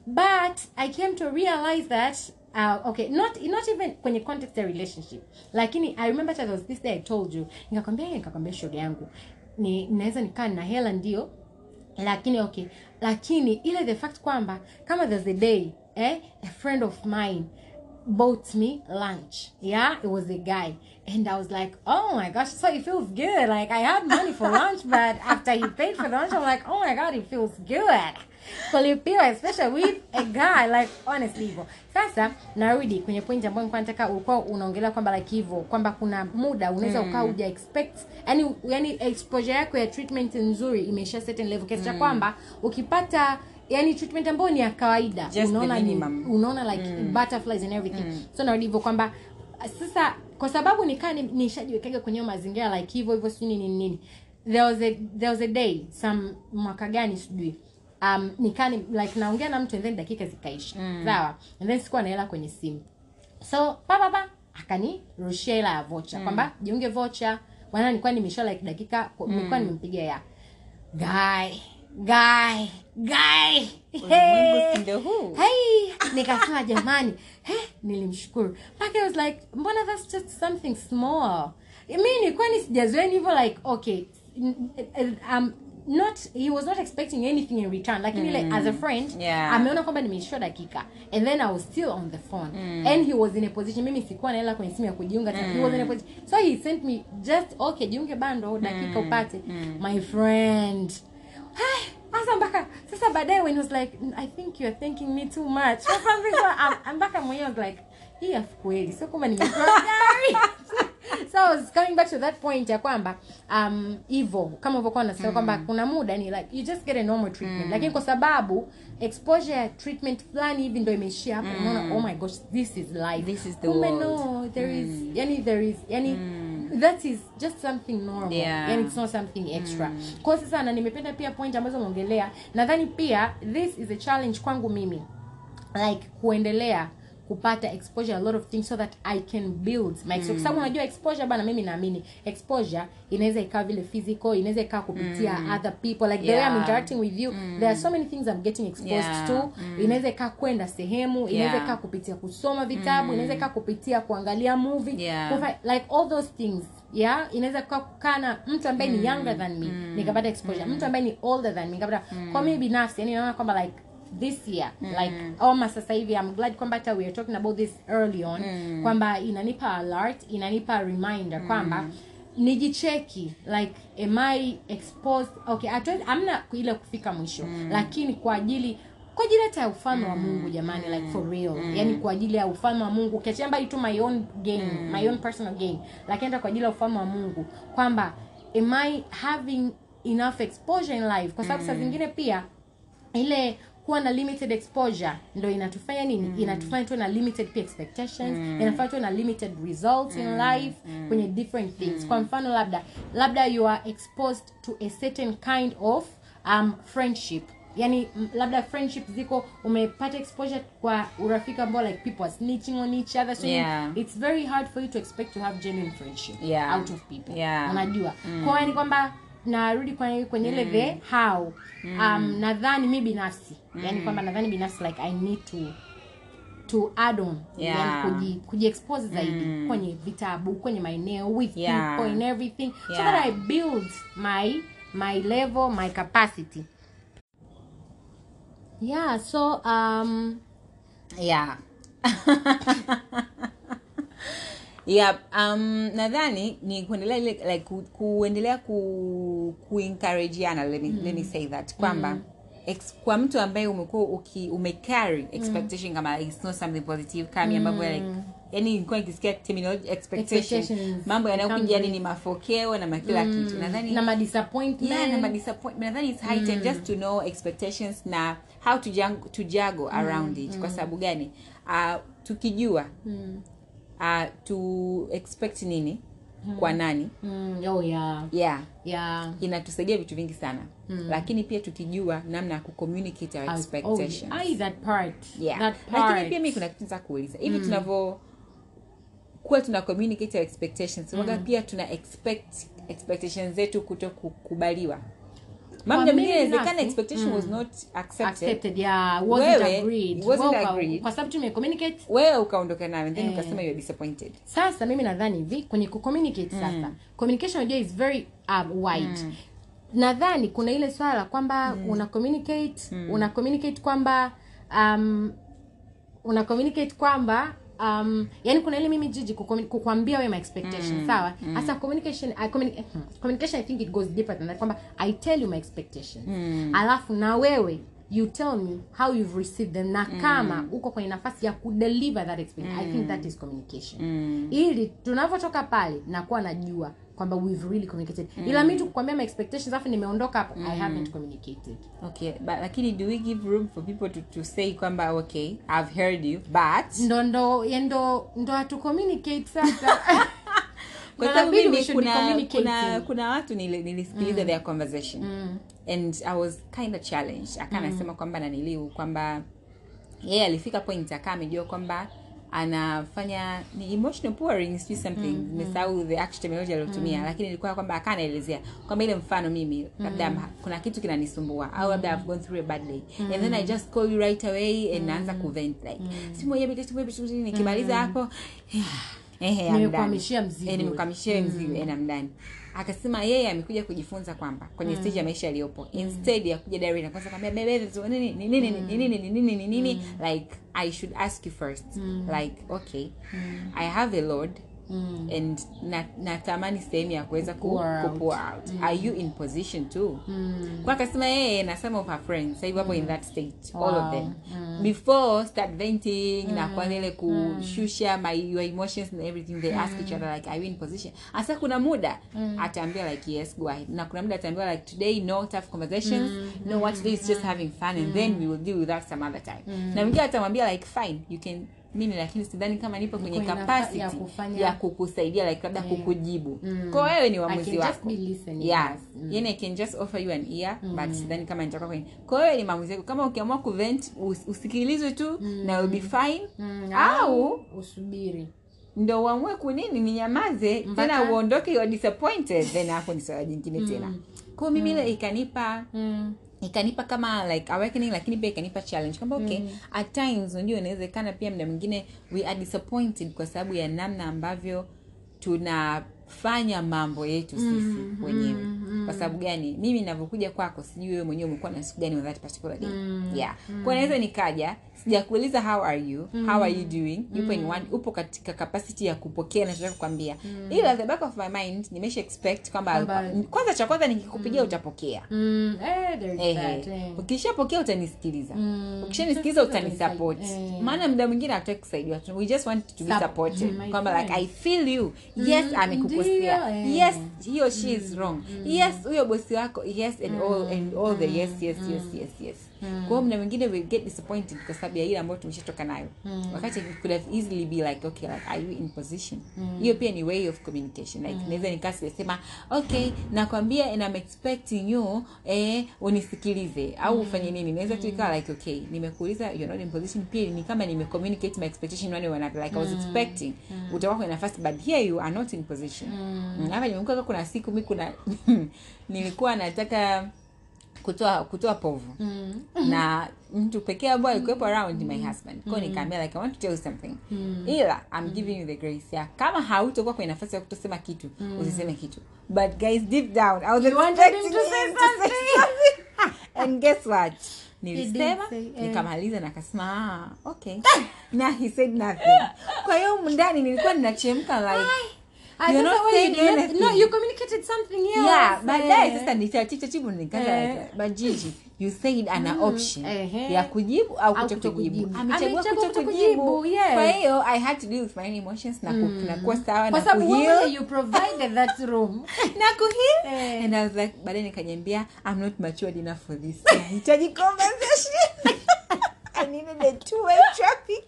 But I came to realize that uh, okay not not even kwenye context ya relationship lakini i remember that was this day i told you nikakwambia "Eh, nikakwambia shoga yangu ni naweza nikaa na hela ndio lakini okay lakini ile the fact kwamba kama there's a day eh, a friend of mine bought me lunch. Yeah it was a guy. And i was like oh my gosh so it feels good. Like i had money for lunch but after he paid for lunch i'm like oh my god it feels good. Kulipiwa especially with a guy like honestly hivyo sasa narudi kwenye point ambayo nilikuwa nataka ulikuwa unaongelea kwamba like hivyo kwamba kuna muda unaweza mm. ukaa uja expect yani yani exposure yako ya treatment nzuri imeisha certain level. Kiasi cha kwamba ukipata yani treatment ambayo ni ya kawaida. Just unaona ni, like butterflies and everything. So narudi hivyo kwamba sasa kwa sababu nikaa ni- nishajiwekaga kwenye mazingira like hivyo hivyo sijui nini nini. There was a there was a day some mwaka gani sijui. Um nikaa ni- like naongea na mtu and then dakika zikaisha. Sawa? And then sikuwa naela kwenye simu. So papapa akanirushia hela ya vocha kwamba jiunge vocha bwana nilikuwa nimesha like dakika nilikuwa nimempigia ya. Guy guy guy. Hey. nikasema jamani. Hey, nilimshukuru. Mpaka I was like mbona that's just something small? Mi nilikuwa ni sijazoeni hivyo like okay um, not he was not expecting anything in return. Lakini like as a friend Yeah. ameona kwamba nimeishia dakika. And then i was still on the phone. And he was in a position mimi sikuwa na hela kwenye simu ya kujiunga mm. he was in a position so he sent me just okay jiunge bando dakika upate. My friend sasa mpaka sasa baadaye when he was like i think you're thanking me too much. Or something so I'm- mpaka mwenyewe was like hii afu kweli sio kwamba nimepewa gari. So I was coming back to that point ya kwamba um hivyo kama ulivyokuwa unasema kwamba kuna muda ni like you just get a normal treatment. Lakini kwa sababu exposure ya treatment fulani hivi ndio imeishia hapo unaona oh my gosh this is life. This is the Kumbe world. no there is yani there is yani that is just something normal. Yeah. and it's not something extra. Kwa hiyo sasa na nimependa pia point ambazo umeongelea nadhani pia this is a challenge kwangu mimi. Like kuendelea kupata exposure a lot of things so that i can build my mm. kwa sababu unajua exposure bana mimi naamini exposure inaweza ikawa vile physical inaweza ikawa kupitia other people like the way i'm interacting with you there are so many things i'm getting exposed Yeah. to. Inaweza ikawa kwenda sehemu inaweza Yeah. ikawa kupitia kusoma vitabu inaweza ikawa kupitia kuangalia movie. Yeah. Kufa- like all those things yeah inaweza kukaa na mtu ambaye ni younger than me nikapata exposure. Mtu ambaye ni older than me nikapata kwa mimi binafsi yani naona kwamba like this year. Like ama sasa hivi i'm glad kwamba hata we are talking about this early on kwamba inanipa alert inanipa reminder kwamba nijicheki like am i exposed? Okay atwe, amna ile kufika mwisho. Lakini kwa ajili kwa ajili hata ya ufalme wa mungu jamani like for real. Yani kwa ajili ya ufalme wa mungu ukiachia mbali tu my own gain my own personal game lakini hata kwa ajili ya ufalme wa mungu kwamba am i having enough exposure in life? Kwa sababu saa zingine pia ile kuwa na limited exposure ndo inatufanya nini inatufanya tuwe na limited expectations mm. inafanya tuwe na limited results in life kwenye different things kwa mfano labda labda you are exposed to a certain kind of um, friendship yani labda friendship ziko umepata exposure kwa urafiki ambao like people are snitching on each other so Yeah. it's very hard for you to expect to have genuine friendship Yeah. out of people Yeah. unajua mm. kwa ni kwamba narudi kwenye kwenye ile the how. Um, nadhani mi binafsi. Yani kwamba nadhani binafsi like i need to to add on. Yeah. yani kuji, kujiexpose zaidi kwenye vitabu kwenye maeneo with Yeah. people and everything. So Yeah. that i build my my level my capacity. Yeah so um yeah yeah um nadhani ni kuendelea ile like ku, kuendelea ku kuencourageana let me, let me say that. Kwamba ex, kwa mtu ambaye umekuwa umecarry expectation kama it's not something positive kama ambavyo like yani nilikuwa nikisikia terminology expectation mambo yanayokuja yani ni mafokeo na makila kitu. Nadhani na madisappointment yeah, na madisappointment nadhani it's high time just to know expectations na how to, jang, to juggle around it. Kwa sababu gani? Uh, tukijua uh, to expect nini? Kwa nani? Mm, oh yeah. Yeah. Yeah. Inatusaidia vitu vingi sana. Lakini pia tukijua namna ya kucommunicate our Oh, expectations. I that part. yeah. That lakini pia mi kuna kitu za kuuliza. Hivi tunavyo kuwa tuna communicate our expectations mm. pia tuna expect expectations zetu kuto kukubaliwa Wewe, wasn't Wewe ukaondoka nayo then Eh. ukasema you're disappointed. Sasa mimi nadhani hivi kwenye kucommunicate sasa communication unajua is very um, wide. Nadhani kuna ile swala la kwamba una communicate una communicate kwamba um, una communicate kwamba um, yani kuna ile mimi jiji kukwambia wewe my expectation sawa? hasa communication I communi- communication i think it goes deeper than that kwamba i tell you my expectations alafu na wewe you tell me how you've received them. Na kama uko kwenye nafasi ya kudeliver that experience i think that is communication. Ili tunavyotoka pale nakuwa najua kwamba we've really communicated. Ila mi tukukwambia my expectations afu nimeondoka hapo i haven't communicated. Okay but lakini do we give room for people to, to say kwamba okay i've heard you but ndo ndo ndo ndo hatu communicate sasa. Kwa sababu mimi kuna, kuna, kuna watu nili- nilisikiliza their conversation. And i was kind of challenged. Akaa anasema kwamba naniliu kwamba yeye alifika point akaa amejua kwamba anafanya ni emotional pouring sijui something. Nimesahau the actual terminology aliyotumia lakini ilikuwa kwamba akaa anaelezea kwamba ile mfano mimi labda mm. kuna kitu kinanisumbua au labda i've gone through a bad day. And then i just call you right away and naanza kuvent like simu ya biti simu ya biti nikimaliza hapo. Nimekuhamishia mzigo. Eh, nimekuhamishia mzigo and I'm done akasema yeye amekuja kujifunza kwamba kwenye stage ya maisha yaliyopo. Instead ya kuja direct na kwanza kwambia bebe so nini ni nini nini nini nini like i should ask you first. Like okay. I have a lord and na- natamani sehemu ya kuweza ku, Pour out. out. Are you in position too? Kwa akasema yeye na some of her friends. Sahivi hivi wapo in that state all of them. Mm. before start venting na kwanza ile kushusha my your emotions and everything they ask each other like are you in position? Hasa kuna muda ataambia like yes go ahead. Na kuna muda ataambia like today no tough conversations no what today is just having fun and then we will deal with that some other time. Na mwingine atamwambia like fine you can mimi lakini sidhani kama nipo kwenye capacity ya kufanya- ya kukusaidia like labda kukujibu. Kwa wewe ni uamuzi wako. be listening. yani i can just offer you an ear but sidhani kama nitakuwa kwenye kwa wewe ni maamuzi yako. Kama ukiamua kuvent us, usikilizwe tu na be fine. Au usubiri. ndo uamue kunini ninyamaze Mbaka. tena uondoke disappointed then hapo ni swala jingine tena. Mm. kwao mimi ile ikanipa mm. Ikanipa kama like awakening lakini pia ikanipa challenge. Kwamba okay at times unajua inawezekana pia mda mwingine we are disappointed kwa sababu ya namna ambavyo tunafanya mambo yetu sisi wenyewe. Kwa sababu gani? Mimi navyokuja kwako sijui wewe mwenyewe umekuwa na siku gani on that particular day yeah. Kwa naweza nikaja sijakuuliza how are you? How are you doing? Yupo in one upo katika capacity ya kupokea nachotaka kukwambia. Ila the back of my mind nimesha expect kwamba kwanza cha kwanza nikikupigia utapokea. Mm. Eh, eh. ukishapokea utanisikiliza. Mm. ukishanisikiliza utanisupport. Eh. maana muda mwingine hatutaki kusaidiwa. We just want to be supported. My kwamba like i feel you. Yes Mm, amekukosea. eh. yes he or she is wrong. yes huyo bosi wako yes and all and all the yes yes yes yes yes. Kwa hiyo muda mwingine we get disappointed kwa sababu ya ile ambayo tumeshatoka nayo. Wakati it could have easily be like okay like are you in position? Hiyo pia ni way of communication. Like naweza nikaa sema okay nakwambia and I'm expecting you eh, unisikilize. Au ufanye nini? Naweza tu ikawa like okay nimekuuliza you're not in position. Pia ni kama nime communicate my expectation one way like mm. I was expecting utakuwa kwenye nafasi but here you are not in position. Mm, hapa nimekuwa kuna siku mimi kuna nilikuwa nataka kutoa kutoa povu. Na mtu pekee ambaye alikuwepo around my husband. Kwao nikaambia like i want to tell you something. Ila i'm giving you the grace ya kama hautokuwa kwenye nafasi ya kutosema kitu usiseme kitu. But guys deep down i was You wanted him expecting him to say something. and guess what? Nilisema nikamaliza na akasema ah, okay. Na he said nothing. Kwa hiyo ndani nilikuwa ninachemka like Ah, You're not saying you- anything. no, you communicated something else. yeah baadaye Eh. sasa nitatibu nikaza Eh. like but Gigi you said ana option ehe. ya kujibu au Au kuto kujibu kutokujibu. amechagua Amechagua kuto kutokujibu, kujibu yes. kwa hiyo i had to deal with my emotions na mm. na kuwa sawa na sababu Kwa sababu you provided that room na kuheal Eh. and i was like baadaye nikanyambia i'm not matured enough for this nahitaji conversation I needed a two-way traffic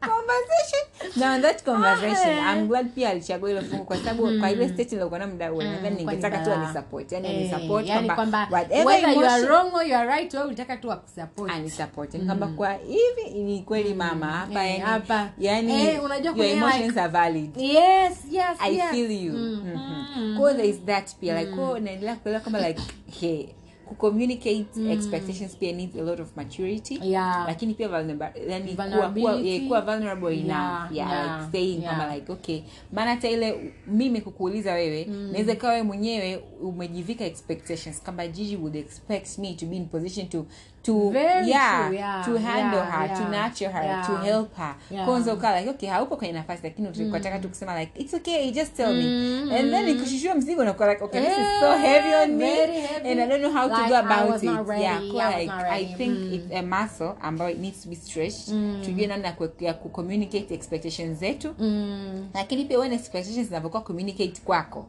conversation. Now that conversation, Ah. I'm glad pia alichagua hilo fungu kwa sababu kwa ile state nilikuwa na muda huo. Nadhani ningetaka tu ani support Yaani Eh, ni support kwamba whether you are wrong or you are right wewe ulitaka tu akusupport. Ani support kwamba kwa hivi ni kweli mama hapa Eh, yani hapa. Yaani Eh, unajua your emotions are valid. Yes yes I feel you. Mhm. Kwa there is that pia like kwa naendelea kuelewa kwamba like hey kucommunicate expectations pia needs a lot of maturity. Yeah. lakini pia yani kuwa, kuwa, yeah, kuwa vulnerable enough. Yeah, yeah, yeah, like saying yeah. kama like okay. Maana hata ile mimi kukuuliza wewe naweza kawa wewe mwenyewe umejivika expectations kama jiji would expect me to be in position to to yeah, yeah, to handle yeah, her to nurture her yeah. to help her. Yeah. kwanza ukawa like okay haupo kwenye nafasi lakini ukataka tu kusema like it's okay just tell me. And then ikushushua mzigo unakuwa like okay this is so heavy on me heavy. and I don't know how to go about it. Ready, yeah I like I think Mm. it's a muscle ambayo it needs to be stretched. Tujue namna ya ku- ya kucommunicate expectations zetu. Mm. lakini pia when expectations zinavyokuwa communicate kwako.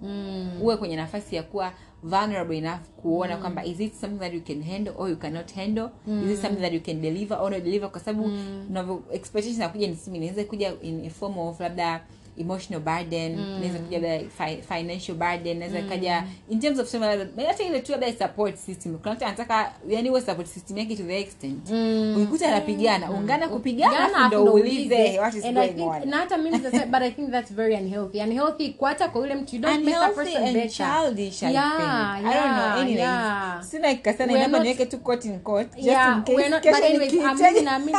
Uwe kwenye nafasi ya kuwa vulnerable enough kuona kwamba is it something that you can handle or you cannot handle? Is it something that you can deliver or not deliver? Kwa sababu mm. expectations ni nisimi inaweza kuja in a form of labda emotional burden inaweza kuja labda fi, financial burden inaweza kaja in terms of sema labda hata ile tu labda support system kuna mtu anataka yani uwe support system yake to the extent. Ukikuta anapigana ungana kupigana ndo uulize what is And I going think- on. na hata mimi sasa- but i think that's very unhealthy. Unhealthy kwa hata kwa yule mtu you don't make that person and better. childish I Yeah, think. I don't know. Anyway yeah. sina kasana We're naomba niweke tu court in court just Yeah, in case we're not- but anyway, I mean, I mean,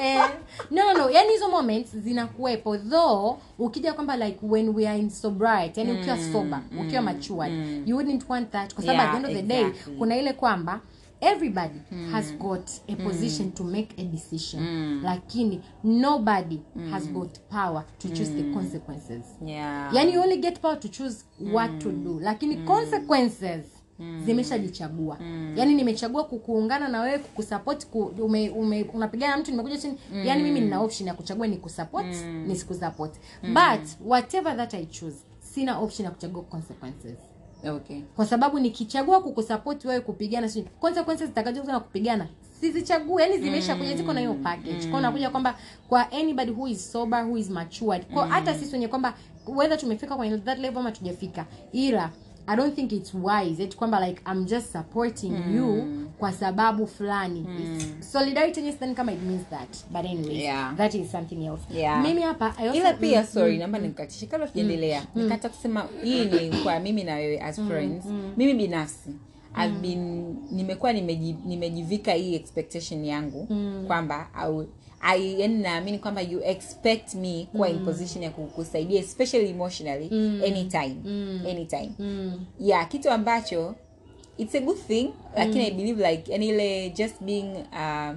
eh, no no no. Yani hizo moments zinakuwepo though ukija kwamba like when we are in sobriety yani ukiwa sober ukiwa matured you wouldn't want that kwa sababu Yeah, at the end of the day exactly. kuna ile kwamba everybody has got a position to make a decision. Lakini nobody has got power to choose the consequences. Yeah. yani you only get power to choose what to do. Lakini consequences zimeshajichagua. Yani nimechagua kukuungana na wewe kukusupport ku, ume, ume, unapigana na mtu nimekuja chini. Yani mimi nina option ya kuchagua ni kusupport nisikusupport but whatever that i choose sina option ya kuchagua consequences. Okay. Kwa sababu nikichagua kukusupport wewe kupigana sio consequences zitakazokuja na kupigana sizichague yani zimeisha kuja ziko na hiyo package. Kwa unakuja kwamba kwa anybody who is sober who is matured kwa hata sisi wenye kwamba whether tumefika kwenye that level ama tujafika ila i don't think it's wise eti kwamba like i'm just supporting you kwa sababu fulani. Mm. solidarity yenyewe kama it means that. But anyway Yeah. that is something else. Yeah. mimi hapa ila pia sorry naomba nikatishe. Kabla tujaendelea nikata kusema hii ni kwa mimi na wewe as friends. mimi binafsi I've been nimekuwa nimeji, nimejivika hii expectation yangu kwamba au I, yani naamini kwamba you expect me kuwa in position ya kukusaidia especially emotionally anytime anytime. Yeah kitu ambacho it's a good thing lakini i believe like yani ile just being uh,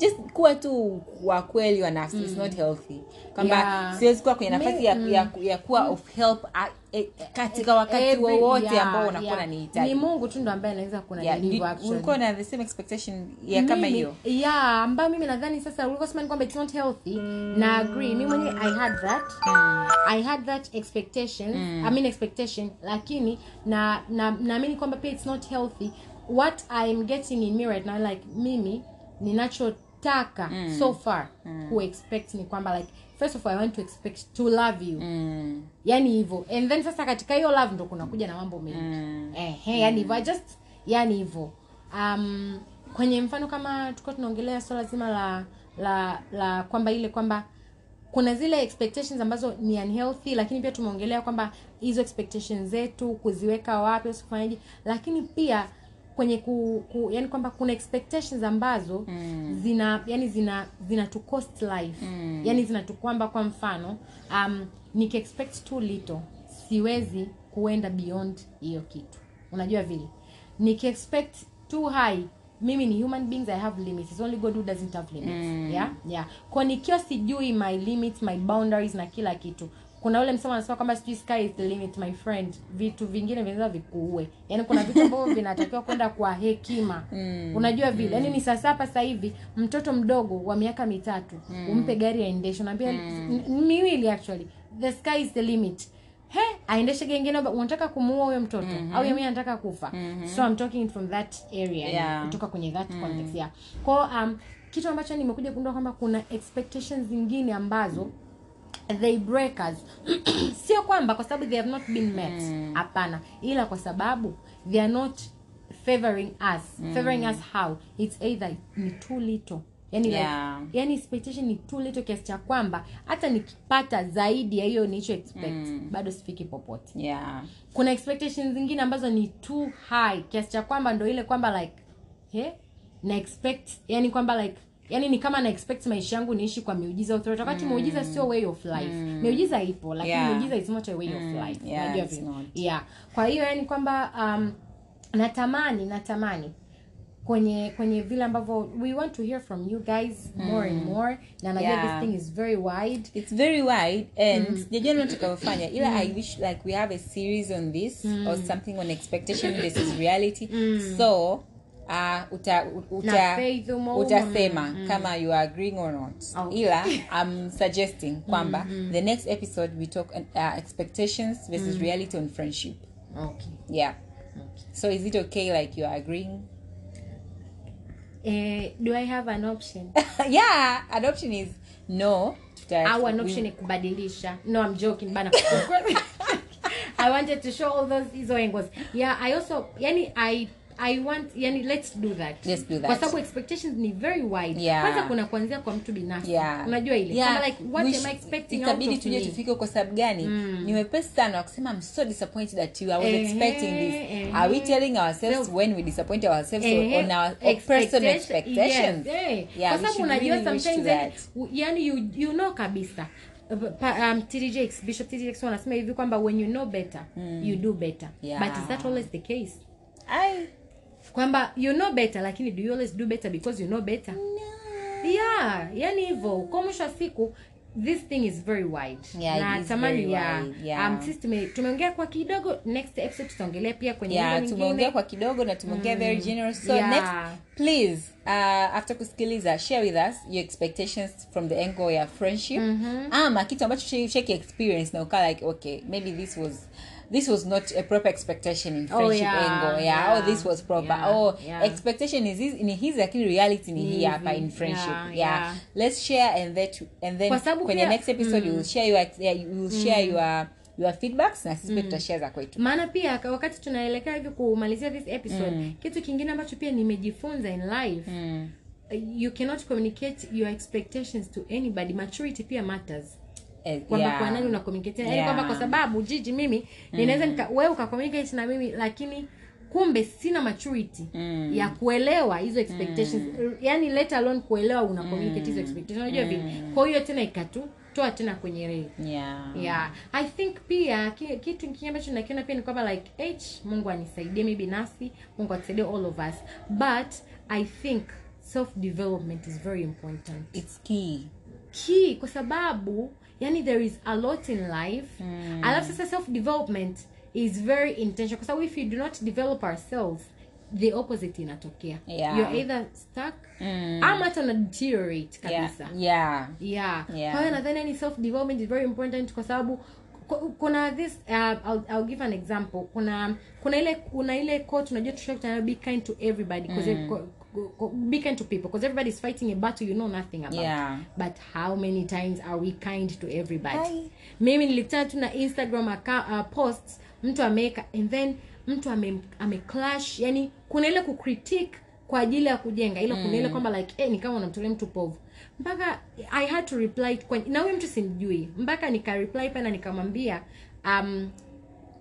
just kuwa tu wa kweli wa nafsi it's not healthy. Kwamba Yeah. siwezi kuwa kwenye nafasi ya, ya, ya kuwa of help a, e, katika wakati wowote yeah, ambao unakuwa yeah. nanihitaji ni mungu tu ndo ambaye anaweza kuna Yeah, deliver did- actually. ulikuwa na the same expectation ya kama hiyo? yeah ambayo mimi nadhani sasa ulivyosema ni kwamba it's not healthy. Na agree mi mwenyewe i had that. I had that expectation. I mean expectation lakini na na naamini kwamba pia it's not healthy. What i'm getting in me right now like mimi ninachotaka so far mm. kuexpect ni kwamba like first of all i want to expect to love you. Mm. yani hivyo. And then sasa katika hiyo love ndo kunakuja na mambo mengi. Mm. eh, yani hivyo. I just yani hivyo. Um, kwenye mfano kama tulikuwa tunaongelea swala zima la la la kwamba ile kwamba kuna zile expectations ambazo ni unhealthy lakini pia tumeongelea kwamba hizo expectations zetu kuziweka wapi usifanyaje lakini pia kwenye ku, ku yani kwamba kuna expectations ambazo mm. zina yani zina zina to cost life mm. yani zina tu kwamba kwa mfano um, nikiexpect too little siwezi kuenda beyond hiyo kitu unajua vile nikiexpect too high mimi ni human beings i have limits It's only god who doesn't have limits mm. yeah yeah kwa nikiwa sijui my limits my boundaries na kila kitu kuna ule msemo anasema kwamba sijui sky is the limit my friend vitu vingine vinaweza vikuue yaani kuna vitu ambavyo vinatakiwa kwenda kwa hekima mm. unajua vile yaani ni sasa hapa sasa hivi mtoto mdogo wa miaka mitatu mm. umpe gari aendeshe unaambia mm. miwili actually the sky is the limit he aendeshe gengine unataka kumuua huyo mtoto mm-hmm. au yeye anataka kufa mm-hmm. so I'm talking from that area Yeah. kutoka kwenye that mm. context yeah kwa um, kitu ambacho nimekuja kugundua kwamba kuna expectations zingine ambazo they break us. Sio kwamba kwa sababu they have not been met. Hapana. Ila kwa sababu they are not favoring us. Favoring us how? It's either ni too little. Yani Yeah. like, yani expectation ni too little kiasi cha kwamba hata nikipata zaidi ya hiyo nilicho expect bado sifiki popote. Yeah. Kuna expectations zingine ambazo ni too high kiasi cha kwamba ndo ile kwamba like he na expect yani kwamba like yani ni kama na expect maisha yangu niishi kwa miujiza authority wakati miujiza sio way of life. Miujiza ipo lakini Yeah. miujiza is not a way of life. Yeah, it's not. yeah. Kwa hiyo yani kwamba um, natamani natamani kwenye kwenye vile ambavyo we want to hear from you guys more and more. Na najua Yeah. this thing is very wide. It's very wide and sijajua mm. tutakavyofanya ila i wish like we have a series on this or something on expectation. Versus reality. So uh, uta, uta, utasema kama you are agreeing or not. Okay. ila i'm suggesting kwamba the next episode we talk uh, expectations versus reality on friendship. Okay. Yeah. So is it okay like you are agreeing? Uh, do i have an option? Yeah adoption is no. Au an option kubadilisha. No i'm joking bana. I wanted to show all those hizo angles. Yeah i also yani i i want yani let's do that. Let's do that. kwa sababu expectations ni very wide. Yeah. kwanza kuna kuanzia kwa mtu binafsi. Yeah. unajua ile? Yeah. kama like what Wish, am i expecting out itabidi tuje tufike kwa sababu gani? Ni wepesi sana kusema i'm so disappointed that you. I was eh, expecting this. Eh, are we telling ourselves So- when we disappoint ourselves Eh, on our on personal expectations yes, eh. yeah kwa sababu unajua really sometimes that. yani you, you know kabisa. Um, TDJX, Bishop TDJX wanasema hivi kwamba when you know better you do better. Yeah. but is that always the case? I kwamba you know better lakini do you always do better because you know better? Yeah yani hivyo. Kwa mwisho wa siku this thing is very wide. Yeah, na tamani ya yeah. um, sisi tume- tumeongea kwa kidogo next episode tutaongelea pia kwenye yeah tumeongea kwa kidogo na tumeongea very generous. So Yeah. next please uh, after kusikiliza share with us your expectations from the angle ya friendship. Ama kitu ambacho shaki experience na ukaa like okay maybe this was this was not a proper expectation in Oh, yeah, angle yeah, yeah, oh this was proper. Yeah, oh yeah. expectation is his, ni his lakini reality ni hii hapa in friendship yeah, yeah, yeah. let's share and that and then kwenye next episode you will share your yeah, you will share your your feedbacks na sisi pia tutashare za kwetu. Maana pia wakati tunaelekea hivi kumalizia this episode kitu kingine ambacho pia nimejifunza in life mm. you cannot communicate your expectations to anybody. Maturity pia matters kwamba yeah. kwa nani una communicate? Yani kwamba kwa sababu jiji mimi ninaweza nika wewe uka communicate na mimi lakini kumbe sina maturity Mm. ya kuelewa hizo expectations. Yani let alone kuelewa una communicate hizo expectations. Unajua vipi? Kwa hiyo tena ikatu toa tena kwenye reli yeah. Yeah. I think pia ki- kitu kingine ambacho nakiona pia ni kwamba like h mungu anisaidie mi binafsi mungu atusaidie all of us. But i think self development is very important. It's key. Key kwa sababu yani there is a lot in life. Mm. alafu sasa self development is very intentional. Kwa sababu if you do not develop ourselves the opposite inatokea. Yeah. you're either stuck Mm. ama hata una deteriorate yeah. kabisa. Yeah. Yeah, Yeah. kwa hiyo nadhani yani self development is very important kwa sababu kuna this uh, I'll, I'll give an example. Kuna kuna ile kuna ile quote unajua tushakutana be kind to everybody. Because be kind to people because everybody's fighting a battle you know nothing about Yeah. but how many times are we kind to everybody Hi. mimi nilikutana tu na instagram account, uh, posts mtu ameweka and then mtu ame, ame clash yani kuna ile kucritique kwa ajili ya kujenga ila kuna ile kwamba like eh, ni kama unamtolea mtu povu mpaka i had to reply kwa, na huyo mtu simjui mpaka nika reply pale na nikamwambia um,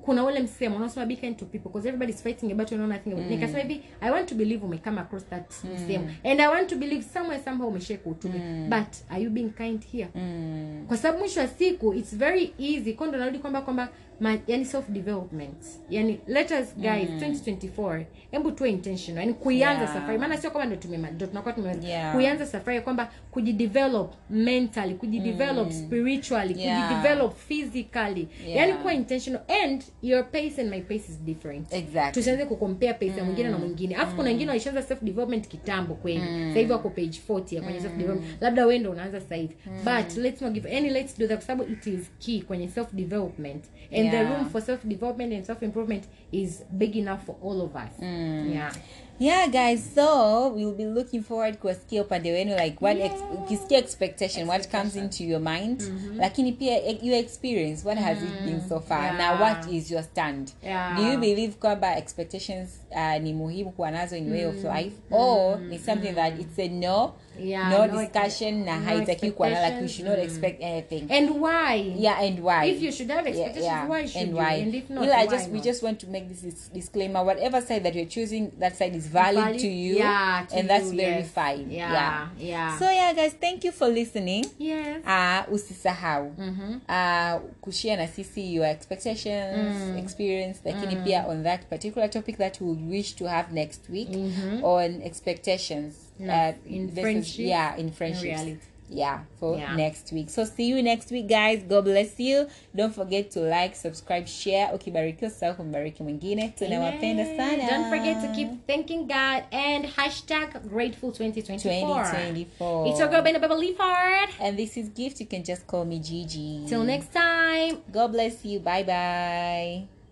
kuna ule msemo unaosema be kind to people because everybody is fighting about you know nothing mm. nikasema hivi i want to believe ume come across that msemo and i want to believe somewhere somehow umeshare kuutumia. But are you being kind here? Mm. kwa sababu mwisho wa siku it's very easy kwa ndo narudi kwamba kwamba ma- yani self development. Yani let us guys 2024 hebu tuwe intentional. Yani kuianza Yeah. safari. Maana sio kama ndo tumema ndo tunakuwa tume Yeah. kuianza safari kwamba kujidevelop mentally kujidevelop spiritually Yeah. kujidevelop physically. Yeah. yani kuwa intentional. And your pace and my pace is different. Exactly. tusianze kukompea pace ya mwingine na mwingine. Alafu kuna wengine walishaanza self development kitambo kweli. Sasa hivi wako page 40 ya kwenye self development. Labda wewe ndo unaanza sasa hivi. But let's not give any let's do that kwa sababu it is key kwenye self development. And the Yeah. room for self development and self improvement is big enough for all of us. Yeah. Yeah guys so we'll be looking forward kuwasikia upande wenu like what ex ukisikia expectation what comes into your mind. Lakini pia eh, your experience what has it been so far? Yeah. now what is your stand? Yeah. do you believe kwamba expectations uh, ni muhimu kuwa nazo in way of life? Or ni something that it's a no Yeah, no, no discussion na no haitaki kuwa na like we should not mm. expect anything and why yeah and why If you should have expectations, yeah, yeah. why should and you? why And if not, Ila, I why just we just want to make this disclaimer whatever side that you're choosing that side is valid, Valid- to you yeah, to and that's you, very yes. fine Yeah, yeah. yeah so yeah guys thank you for listening yes uh usisahau mm-hmm. uh kushare na sisi your expectations mm. experience lakini pia on that particular topic that we would wish to have next week mm-hmm. on expectations uh, in this is- friendship, yeah in friendships. reality. yeah for Yeah. next week. So see you next week guys. God bless you. Don't forget to like subscribe share. Ukibarikiwa sasa kumbariki mwingine. Tunawapenda sana. Don't forget to keep thanking God and hashtag grateful 2024. 2024 It's your girl Bena Leaford. and this is gift. You can just call me gigi. Till next time. god bless you. Bye bye